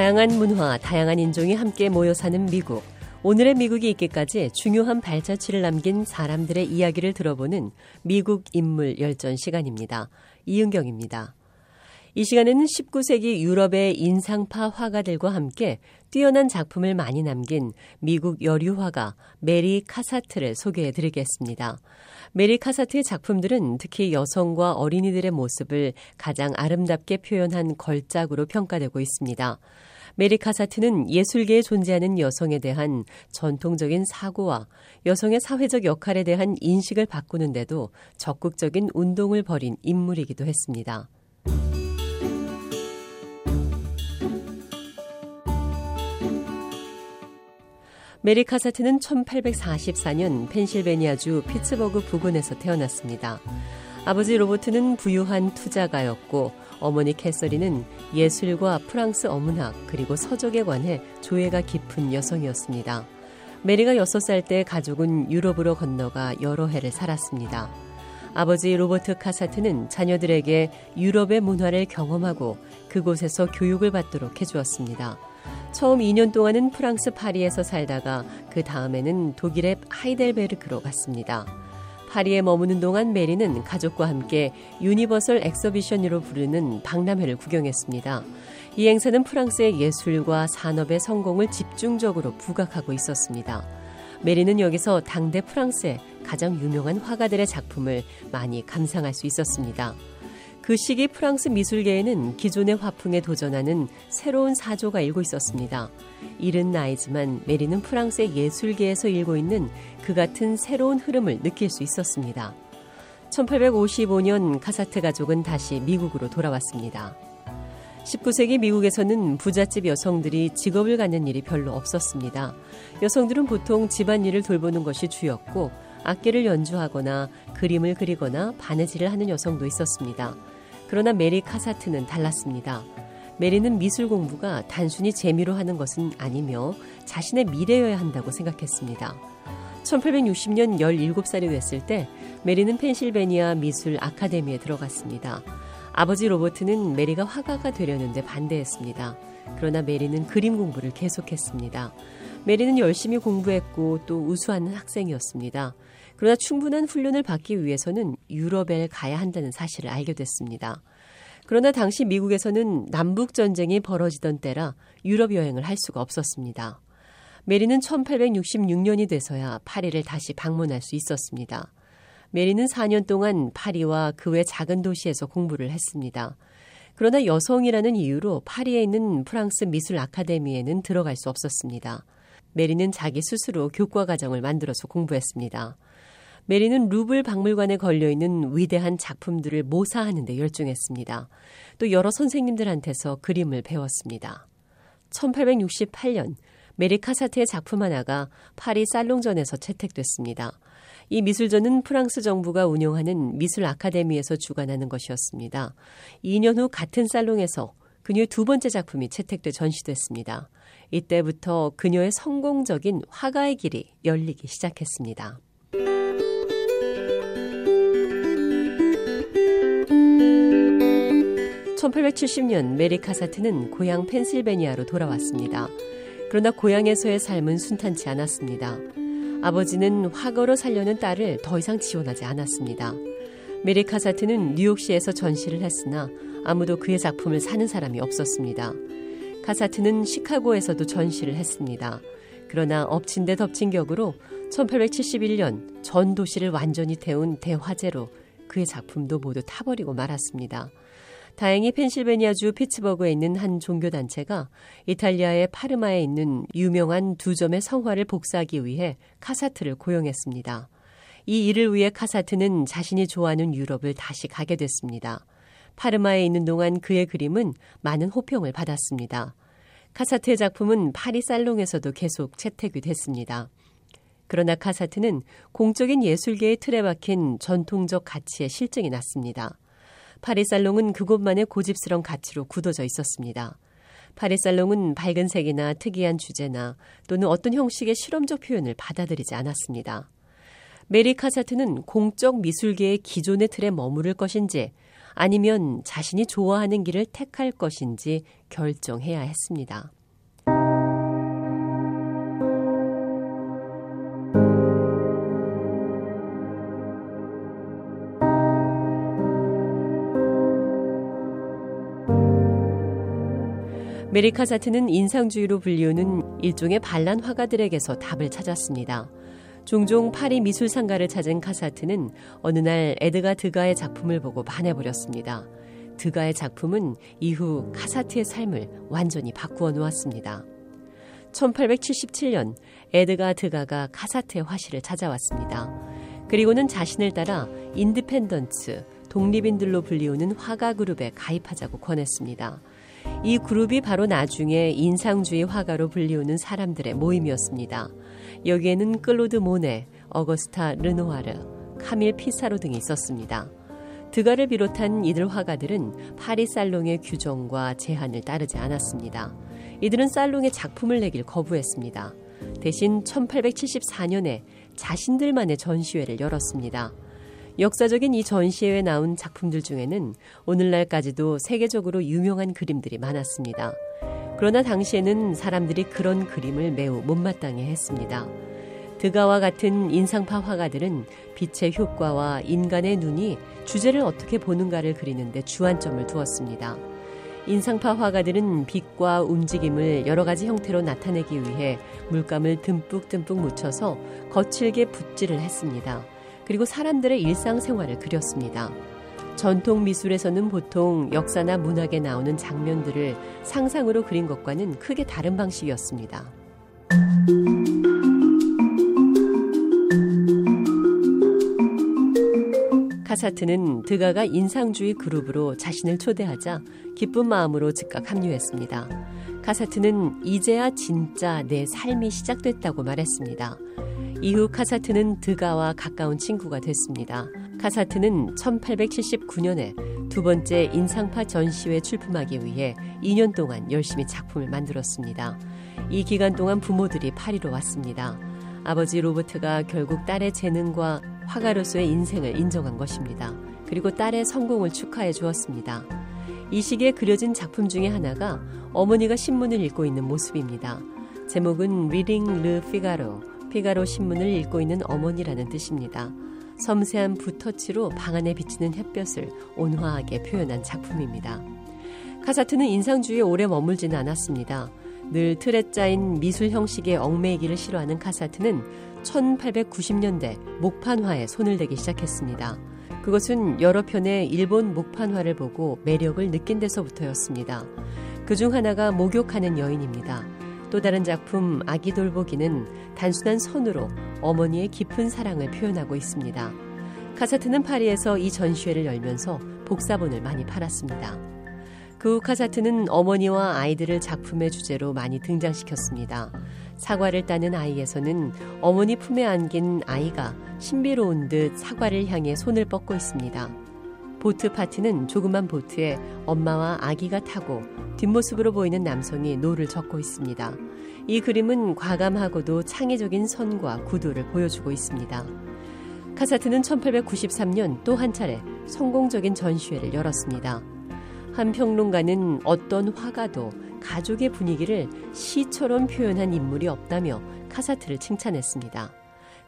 다양한 문화, 다양한 인종이 함께 모여 사는 미국. 오늘의 미국이 있기까지 중요한 발자취를 남긴 사람들의 이야기를 들어보는 미국 인물 열전 시간입니다. 이은경입니다. 이 시간에는 19세기 유럽의 인상파 화가들과 함께 뛰어난 작품을 많이 남긴 미국 여류화가 메리 카사트를 소개해 드리겠습니다. 메리 카사트의 작품들은 특히 여성과 어린이들의 모습을 가장 아름답게 표현한 걸작으로 평가되고 있습니다. 메리 카사트는 예술계에 존재하는 여성에 대한 전통적인 사고와 여성의 사회적 역할에 대한 인식을 바꾸는데도 적극적인 운동을 벌인 인물이기도 했습니다. 메리 카사트는 1844년 펜실베니아주 피츠버그 부근에서 태어났습니다. 아버지 로버트는 부유한 투자가였고 어머니 캐서린은 예술과 프랑스 어문학 그리고 서적에 관해 조예가 깊은 여성이었습니다. 메리가 6살 때 가족은 유럽으로 건너가 여러 해를 살았습니다. 아버지 로버트 카사트는 자녀들에게 유럽의 문화를 경험하고 그곳에서 교육을 받도록 해주었습니다. 처음 2년 동안은 프랑스 파리에서 살다가 그 다음에는 독일의 하이델베르크로 갔습니다. 파리에 머무는 동안 메리는 가족과 함께 Universal Exhibition으로 부르는 박람회를 구경했습니다. 이 행사는 프랑스의 예술과 산업의 성공을 집중적으로 부각하고 있었습니다. 메리는 여기서 당대 프랑스의 가장 유명한 화가들의 작품을 많이 감상할 수 있었습니다. 그 시기 프랑스 미술계에는 기존의 화풍에 도전하는 새로운 사조가 일고 있었습니다. 이른 나이지만 메리는 프랑스의 예술계에서 일고 있는 그 같은 새로운 흐름을 느낄 수 있었습니다. 1855년 카사트 가족은 다시 미국으로 돌아왔습니다. 19세기 미국에서는 부잣집 여성들이 직업을 갖는 일이 별로 없었습니다. 여성들은 보통 집안일을 돌보는 것이 주였고 악기를 연주하거나 그림을 그리거나 바느질을 하는 여성도 있었습니다. 그러나 메리 카사트는 달랐습니다. 메리는 미술 공부가 단순히 재미로 하는 것은 아니며 자신의 미래여야 한다고 생각했습니다. 1860년 17살이 됐을 때 메리는 펜실베니아 미술 아카데미에 들어갔습니다. 아버지 로버트는 메리가 화가가 되려는데 반대했습니다. 그러나 메리는 그림 공부를 계속했습니다. 메리는 열심히 공부했고 또 우수한 학생이었습니다. 그러나 충분한 훈련을 받기 위해서는 유럽에 가야 한다는 사실을 알게 됐습니다. 그러나 당시 미국에서는 남북 전쟁이 벌어지던 때라 유럽 여행을 할 수가 없었습니다. 메리는 1866년이 돼서야 파리를 다시 방문할 수 있었습니다. 메리는 4년 동안 파리와 그 외 작은 도시에서 공부를 했습니다. 그러나 여성이라는 이유로 파리에 있는 프랑스 미술 아카데미에는 들어갈 수 없었습니다. 메리는 자기 스스로 교과 과정을 만들어서 공부했습니다. 메리는 루블 박물관에 걸려있는 위대한 작품들을 모사하는 데 열중했습니다. 또 여러 선생님들한테서 그림을 배웠습니다. 1868년 메리 카사트의 작품 하나가 파리 살롱전에서 채택됐습니다. 이 미술전은 프랑스 정부가 운영하는 미술 아카데미에서 주관하는 것이었습니다. 2년 후 같은 살롱에서 그녀의 두 번째 작품이 채택돼 전시됐습니다. 이때부터 그녀의 성공적인 화가의 길이 열리기 시작했습니다. 1870년 메리 카사트는 고향 펜실베니아로 돌아왔습니다. 그러나 고향에서의 삶은 순탄치 않았습니다. 아버지는 화가로 살려는 딸을 더 이상 지원하지 않았습니다. 메리 카사트는 뉴욕시에서 전시를 했으나 아무도 그의 작품을 사는 사람이 없었습니다. 카사트는 시카고에서도 전시를 했습니다. 그러나 엎친 데 덮친 격으로 1871년 전 도시를 완전히 태운 대화재로 그의 작품도 모두 타버리고 말았습니다. 다행히 펜실베니아주 피츠버그에 있는 한 종교단체가 이탈리아의 파르마에 있는 유명한 두 점의 성화를 복사하기 위해 카사트를 고용했습니다. 이 일을 위해 카사트는 자신이 좋아하는 유럽을 다시 가게 됐습니다. 파르마에 있는 동안 그의 그림은 많은 호평을 받았습니다. 카사트의 작품은 파리 살롱에서도 계속 채택이 됐습니다. 그러나 카사트는 공적인 예술계의 틀에 박힌 전통적 가치에 실증이 났습니다. 파리살롱은 그곳만의 고집스런 가치로 굳어져 있었습니다. 파리살롱은 밝은 색이나 특이한 주제나 또는 어떤 형식의 실험적 표현을 받아들이지 않았습니다. 메리 카사트는 공적 미술계의 기존의 틀에 머무를 것인지 아니면 자신이 좋아하는 길을 택할 것인지 결정해야 했습니다. 메리 카사트는 인상주의로 불리우는 일종의 반란 화가들에게서 답을 찾았습니다. 종종 파리 미술상가를 찾은 카사트는 어느 날 에드가 드가의 작품을 보고 반해버렸습니다. 드가의 작품은 이후 카사트의 삶을 완전히 바꾸어 놓았습니다. 1877년 에드가 드가가 카사트의 화실을 찾아왔습니다. 그리고는 자신을 따라 Independents, 독립인들로 불리우는 화가 그룹에 가입하자고 권했습니다. 이 그룹이 바로 나중에 인상주의 화가로 불리우는 사람들의 모임이었습니다. 여기에는 클로드 모네, 어거스트 르노아르, 카밀 피사로 등이 있었습니다. 드가를 비롯한 이들 화가들은 파리 살롱의 규정과 제한을 따르지 않았습니다. 이들은 살롱에 작품을 내길 거부했습니다. 대신 1874년에 자신들만의 전시회를 열었습니다. 역사적인 이 전시회에 나온 작품들 중에는 오늘날까지도 세계적으로 유명한 그림들이 많았습니다. 그러나 당시에는 사람들이 그런 그림을 매우 못마땅해 했습니다. 드가와 같은 인상파 화가들은 빛의 효과와 인간의 눈이 주제를 어떻게 보는가를 그리는데 주안점을 두었습니다. 인상파 화가들은 빛과 움직임을 여러 가지 형태로 나타내기 위해 물감을 듬뿍듬뿍 묻혀서 거칠게 붓질을 했습니다. 그리고 사람들의 일상생활을 그렸습니다. 전통 미술에서는 보통 역사나 문학에 나오는 장면들을 상상으로 그린 것과는 크게 다른 방식이었습니다. 카사트는 드가가 인상주의 그룹으로 자신을 초대하자 기쁜 마음으로 즉각 합류했습니다. 카사트는 이제야 진짜 내 삶이 시작됐다고 말했습니다. 이후 카사트는 드가와 가까운 친구가 됐습니다. 카사트는 1879년에 두 번째 인상파 전시회 출품하기 위해 2년 동안 열심히 작품을 만들었습니다. 이 기간 동안 부모들이 파리로 왔습니다. 아버지 로버트가 결국 딸의 재능과 화가로서의 인생을 인정한 것입니다. 그리고 딸의 성공을 축하해 주었습니다. 이 시기에 그려진 작품 중에 하나가 어머니가 신문을 읽고 있는 모습입니다. 제목은 Reading Le Figaro 신문을 읽고 있는 어머니라는 뜻입니다. 섬세한 붓터치로 방 안에 비치는 햇볕을 온화하게 표현한 작품입니다. 카사트는 인상주의에 오래 머물지는 않았습니다. 늘 틀에 짜인 미술 형식에 얽매이기를 싫어하는 카사트는 1890년대 목판화에 손을 대기 시작했습니다. 그것은 여러 편의 일본 목판화를 보고 매력을 느낀 데서부터였습니다. 그 중 하나가 목욕하는 여인입니다. 또 다른 작품 아기 돌보기는 단순한 선으로 어머니의 깊은 사랑을 표현하고 있습니다. 카사트는 파리에서 이 전시회를 열면서 복사본을 많이 팔았습니다. 그 후 카사트는 어머니와 아이들을 작품의 주제로 많이 등장시켰습니다. 사과를 따는 아이에서는 어머니 품에 안긴 아이가 신비로운 듯 사과를 향해 손을 뻗고 있습니다. 보트 파티는 조그만 보트에 엄마와 아기가 타고 뒷모습으로 보이는 남성이 노를 젓고 있습니다. 이 그림은 과감하고도 창의적인 선과 구도를 보여주고 있습니다. 카사트는 1893년 또 한 차례 성공적인 전시회를 열었습니다. 한 평론가는 어떤 화가도 가족의 분위기를 시처럼 표현한 인물이 없다며 카사트를 칭찬했습니다.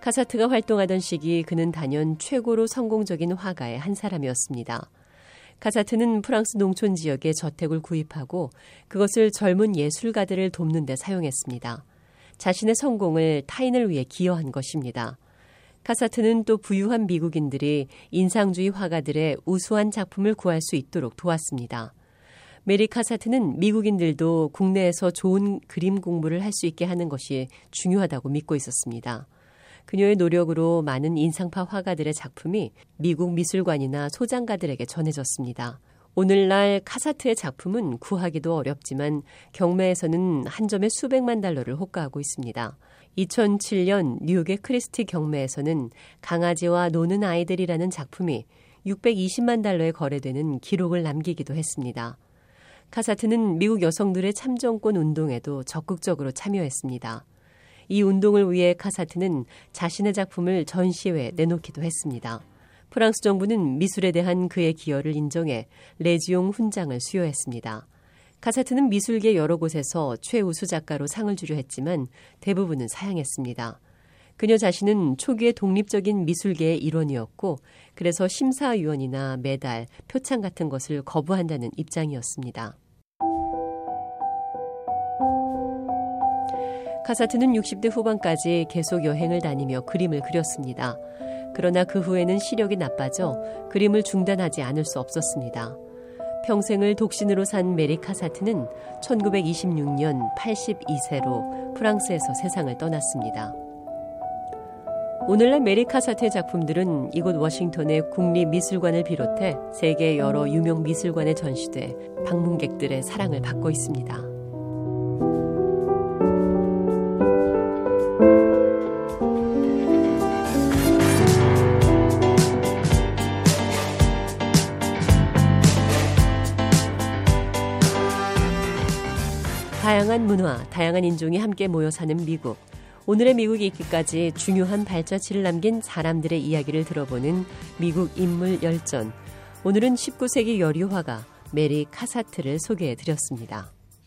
카사트가 활동하던 시기 그는 단연 최고로 성공적인 화가의 한 사람이었습니다. 카사트는 프랑스 농촌 지역에 저택을 구입하고 그것을 젊은 예술가들을 돕는 데 사용했습니다. 자신의 성공을 타인을 위해 기여한 것입니다. 카사트는 또 부유한 미국인들이 인상주의 화가들의 우수한 작품을 구할 수 있도록 도왔습니다. 메리 카사트는 미국인들도 국내에서 좋은 그림 공부를 할 수 있게 하는 것이 중요하다고 믿고 있었습니다. 그녀의 노력으로 많은 인상파 화가들의 작품이 미국 미술관이나 소장가들에게 전해졌습니다. 오늘날 카사트의 작품은 구하기도 어렵지만 경매에서는 한 점에 수백만 달러를 호가하고 있습니다. 2007년 뉴욕의 크리스티 경매에서는 강아지와 노는 아이들이라는 작품이 620만 달러에 거래되는 기록을 남기기도 했습니다. 카사트는 미국 여성들의 참정권 운동에도 적극적으로 참여했습니다. 이 운동을 위해 카사트는 자신의 작품을 전시회에 내놓기도 했습니다. 프랑스 정부는 미술에 대한 그의 기여를 인정해 레지용 훈장을 수여했습니다. 카사트는 미술계 여러 곳에서 최우수 작가로 상을 주려 했지만 대부분은 사양했습니다. 그녀 자신은 초기의 독립적인 미술계의 일원이었고 그래서 심사위원이나 메달, 표창 같은 것을 거부한다는 입장이었습니다. 카사트는 60대 후반까지 계속 여행을 다니며 그림을 그렸습니다. 그러나 그 후에는 시력이 나빠져 그림을 중단하지 않을 수 없었습니다. 평생을 독신으로 산 메리 카사트는 1926년 82세로 프랑스에서 세상을 떠났습니다. 오늘날 메리 카사트의 작품들은 이곳 워싱턴의 국립미술관을 비롯해 세계 여러 유명 미술관에 전시돼 방문객들의 사랑을 받고 있습니다. 다양한 문화, 다양한 인종이 함께 모여 사는 미국. 오늘의 미국이 있기까지 중요한 발자취를 남긴 사람들의 이야기를 들어보는 미국 인물 열전. 오늘은 19세기 여류 화가 메리 카사트를 소개해 드렸습니다.